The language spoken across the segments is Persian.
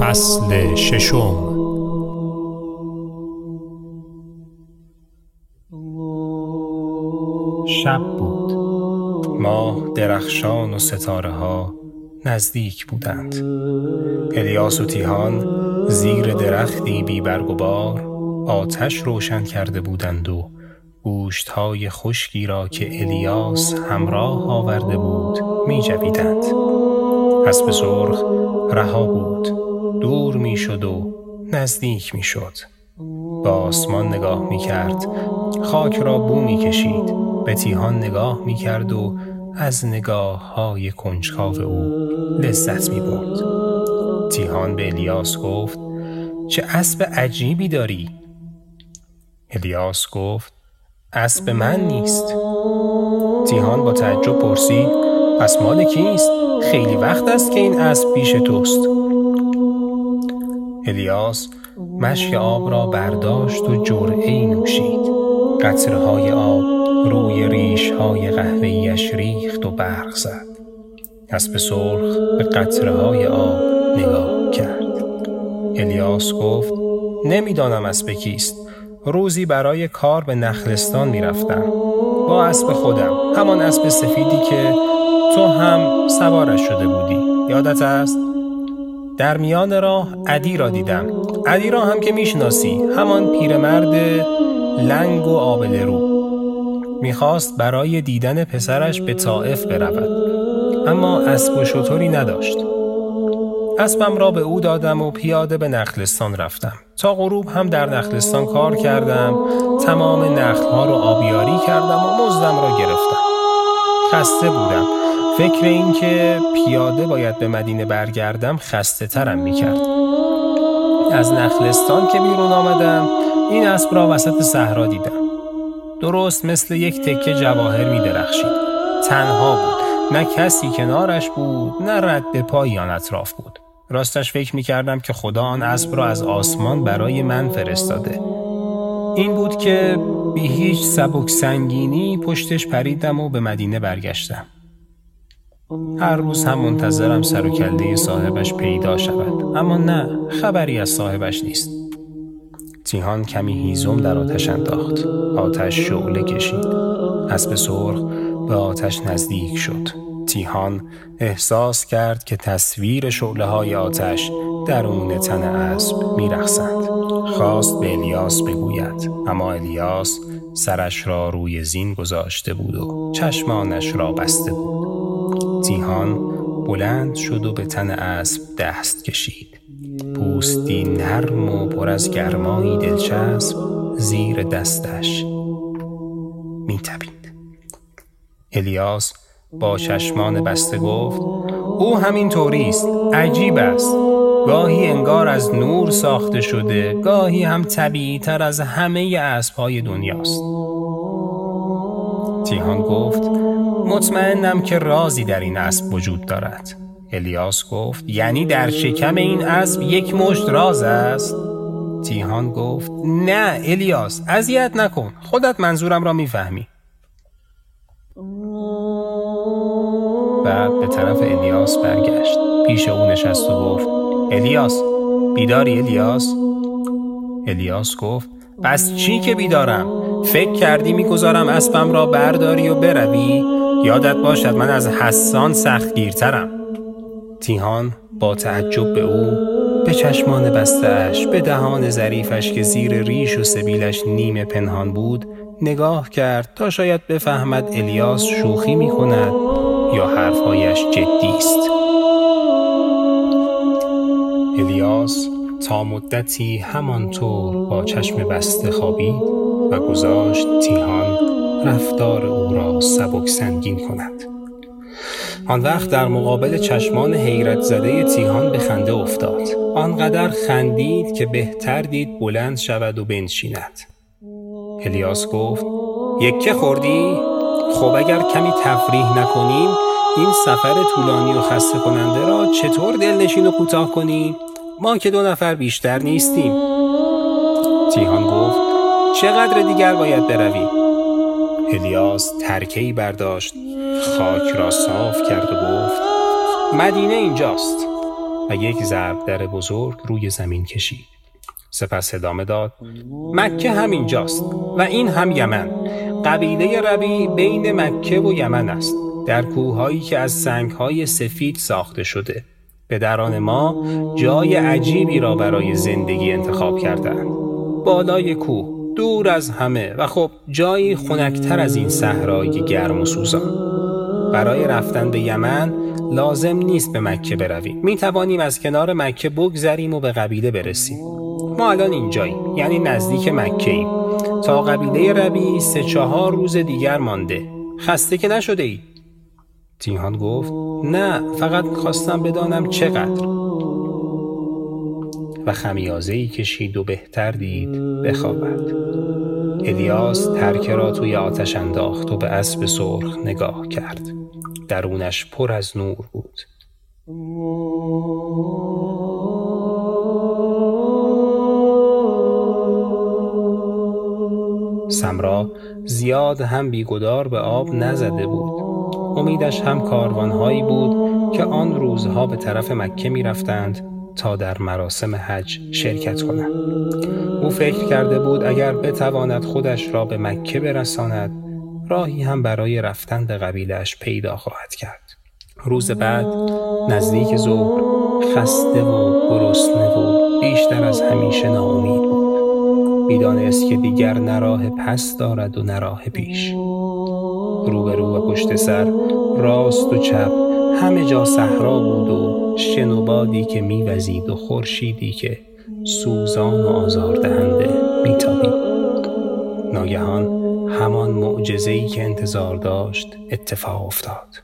فصل ششم. شب بود. ماه درخشان و ستاره ها نزدیک بودند. الیاس و تیهان زیر درختی بی برگ و بار آتش روشن کرده بودند و گوشت های خشکی را که الیاس همراه آورده بود می جویدند. اسب سرخ رها بود. دور می شد و نزدیک می شد با آسمان نگاه می کرد خاک را بو می کشید به تیهان نگاه می کرد و از نگاه های کنجکاو او لذت می برد. تیهان به الیاس گفت چه اسب عجیبی داری؟ الیاس گفت اسب من نیست تیهان با تعجب پرسید پس مال کیست؟ خیلی وقت است که این اسب پیش توست الیاس مشک آب را برداشت و جرعه نوشید قطرهای آب روی ریش های قهوهیش ریخت و برق زد. اسب سرخ به قطره های آب نگاه کرد. الیاس گفت نمی‌دانم اسب کیست. روزی برای کار به نخلستان می‌رفتم. با اسب خودم. همان اسب سفیدی که تو هم سوارش شده بودی. یادت است؟ در میان راه عدی را دیدم. عدی را هم که می‌شناسی. همان پیرمرد لنگ و آبل رو. می‌خواست برای دیدن پسرش به طائف برود اما اسب و شطوری نداشت اسبم را به او دادم و پیاده به نخلستان رفتم تا غروب هم در نخلستان کار کردم تمام نخلها رو آبیاری کردم و مزدم را گرفتم خسته بودم فکر اینکه پیاده باید به مدینه برگردم خسته ترم می‌کرد از نخلستان که بیرون آمدم این اسب را وسط صحرا دیدم درست مثل یک تکه جواهر می درخشید. تنها بود. نه کسی کنارش بود نه رد به پای آن اطراف بود. راستش فکر می کردم که خدا آن اسب را از آسمان برای من فرستاده. این بود که بی هیچ سبک سنگینی پشتش پریدم و به مدینه برگشتم. هر روز هم منتظرم سر و کله صاحبش پیدا شود. اما نه خبری از صاحبش نیست. تیهان کمی هیزم در آتش انداخت. آتش شعله کشید. اسب سرخ به آتش نزدیک شد. تیهان احساس کرد که تصویر شعله های آتش درون تن اسب میرخسند خواست به الیاس بگوید. اما الیاس سرش را روی زین گذاشته بود و چشمانش را بسته بود. تیهان بلند شد و به تن اسب دست کشید. پوستی نرم و پر از گرمایی دلچسب زیر دستش میتبید الیاس با چشمان بسته گفت او همین طوری است. عجیب است. گاهی انگار از نور ساخته شده گاهی هم طبیعی تر از همه اسبهای دنیاست. تیهان گفت مطمئنم که رازی در این اسب وجود دارد. الیاس گفت یعنی در شکم این اسب یک مشت راز است؟ تیهان گفت نه الیاس اذیت نکن خودت منظورم را می‌فهمی. بعد به طرف الیاس برگشت. پیش او نشست و گفت الیاس بیداری الیاس؟ الیاس گفت پس چی که بیدارم؟ فکر کردی می‌گذارم اسبم را برداری و بروی؟ یادت باشد من از حسان سختگیرترم. تیهان با تعجب به او به چشمان بستهش به دهان ظریفش که زیر ریش و سبیلش نیمه پنهان بود نگاه کرد تا شاید بفهمد الیاس شوخی می کند یا حرفهایش جدی است. الیاس تا مدتی همانطور با چشم بسته خوابید و گذاشت تیهان رفتار او را سبک سنگین کند آن وقت در مقابل چشمان حیرت زده تیهان به خنده افتاد آنقدر خندید که بهتر دید بلند شود و بنشیند الیاس گفت یکه خوردی؟ خب اگر کمی تفریح نکنیم این سفر طولانی و خسته کننده را چطور دلنشین و کوتاه کنیم؟ ما که دو نفر بیشتر نیستیم تیهان گفت چقدر دیگر باید برویم؟ الیاس ترکهی برداشت خاک را صاف کرد و گفت مدینه اینجاست. و یک ضرب در بزرگ روی زمین کشید. سپس ادامه داد مکه همینجاست و این هم یمن. قبیله ربی بین مکه و یمن است در کوههایی که از سنگهای سفید ساخته شده. پدران ما جای عجیبی را برای زندگی انتخاب کردند بالای کوه دور از همه و خب جایی خنکتر از این صحرای گرم و سوزان. برای رفتن به یمن لازم نیست به مکه برویم. می توانیم از کنار مکه بگذریم و به قبیله برسیم. ما الان اینجاییم یعنی نزدیک مکه ایم. تا قبیله ربی سه چهار روز دیگر مانده. خسته که نشده ای؟ تیهان گفت نه فقط خواستم بدانم چقدر. و خمیازه ای کشید و بهتر دید بخوابد. الیاس ترکه را توی آتش انداخت و به اسب سرخ نگاه کرد. درونش پر از نور بود. سمرا زیاد هم بیگدار به آب نزده بود. امیدش هم کاروانهایی بود که آن روزها به طرف مکه می رفتند تا در مراسم حج شرکت کنند. او فکر کرده بود اگر بتواند خودش را به مکه برساند راهی هم برای رفتن به قبیلش پیدا خواهد کرد. روز بعد نزدیک ظهر خسته و گرسنه و بیشتر از همیشه ناامید بود. می‌دانست که دیگر نه راه پس دارد و نه راه پیش. روبرو و پشت سر راست و چپ همه جا صحرا بود و شنوبادی که میوزید و خورشیدی که سوزان و آزاردهنده میتابید. ناگهان همان معجزه‌ای که انتظار داشت اتفاق افتاد.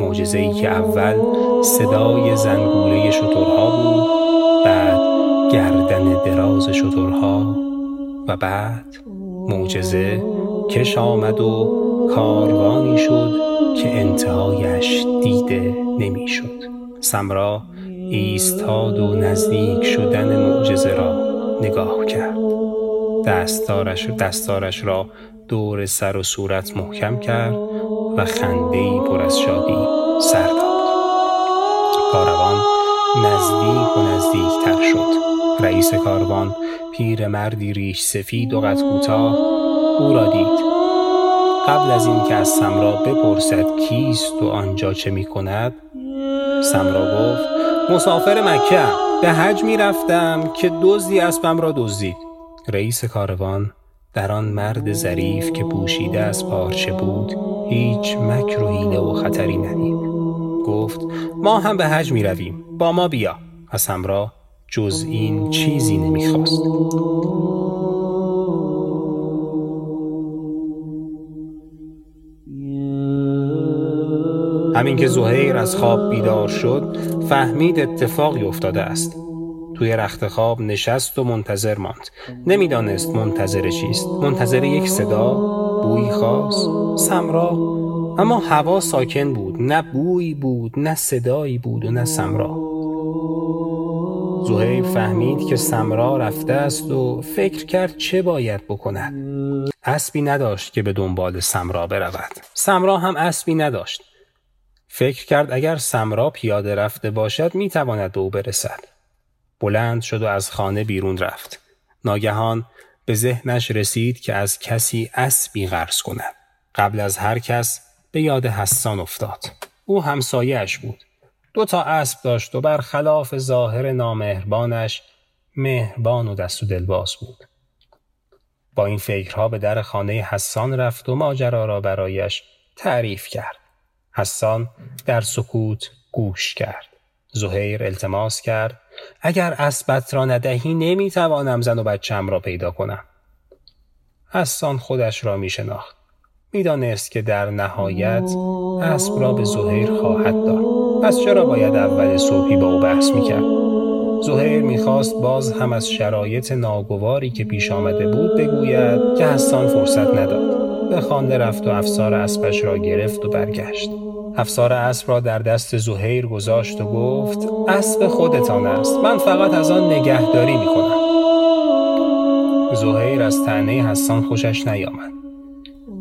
معجزه‌ای که اول صدای زنگوله شترها بود بعد گردن دراز شترها و بعد معجزه کش آمد و کاروانی شد که انتهایش دیده نمی‌شد. سمرا ایستاد و نزدیک شدن معجزه را نگاه کرد. دستارش, دستارش را دور سر و صورت محکم کرد و خندهی پر از شادی سر داد. کاروان نزدیک و نزدیکتر شد. رئیس کاروان پیر مردی ریش سفید و قد کوتاه او را دید قبل از اینکه از سمرا بپرسد کیست و آنجا چه می کند سمرا گفت مسافر مکه به حج می رفتم که دزدی اسبم را دزدید. رئیس کاروان در آن مرد ظریف که پوشیده از پارچه بود هیچ مکر و حیله و خطری ندید. گفت ما هم به حج می رویم با ما بیا. و سمرا جز این چیزی نمی‌خواست. همین که زهیر از خواب بیدار شد فهمید اتفاقی افتاده است. توی رخت خواب نشست و منتظر ماند. نمی‌دانست منتظر چیست. منتظر یک صدا بوی خاص سمرا. اما هوا ساکن بود. نه بوی بود نه صدایی بود و نه سمرا. زهیر فهمید که سمرا رفته است و فکر کرد چه باید بکند. اسبی نداشت که به دنبال سمرا برود. سمرا هم اسبی نداشت. فکر کرد اگر سمرا پیاده رفته باشد می تواند به او برسد. بلند شد و از خانه بیرون رفت. ناگهان به ذهنش رسید که از کسی اسبی غرس کند. قبل از هر کس به یاد حسان افتاد. او همسایهش بود. دو تا اسب داشت و برخلاف ظاهر نامهربانش مهربان و دست و دلباز بود. با این فکرها به در خانه حسان رفت و ماجرا را برایش تعریف کرد. حسان در سکوت گوش کرد. زهیر التماس کرد اگر اسبت را ندهی نمی‌توانم زن و بچم را پیدا کنم. حسان خودش را می شناخت. می‌دانست که در نهایت اسب را به زهیر خواهد داد پس چرا باید اول صبحی با او بحث می‌کرد زهیر می‌خواست باز هم از شرایط ناگواری که پیش آمده بود بگوید که حسان فرصت نداد به رفت و افسار اسبش را گرفت و برگشت. افسار اسب را در دست زهیر گذاشت و گفت اسب خودتان است. من فقط از آن نگهداری می‌کنم. زهیر از تنه حسان خوشش نیامد.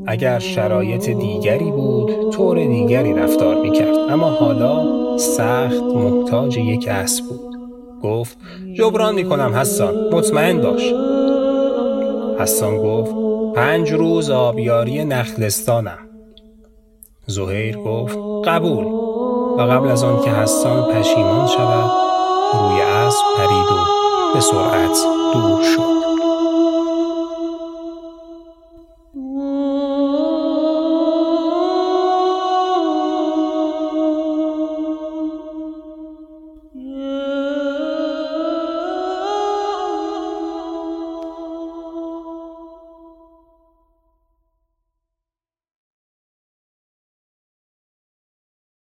اگر شرایط دیگری بود طور دیگری رفتار می‌کرد. اما حالا سخت محتاج یک اسب بود. گفت جبران می‌کنم حسان مطمئن باش. حسان گفت پنج روز آبیاری نخلستانم. زهیر گفت قبول. و قبل از آن که حسان پشیمان شود روی اسب پرید و به سرعت دور شد.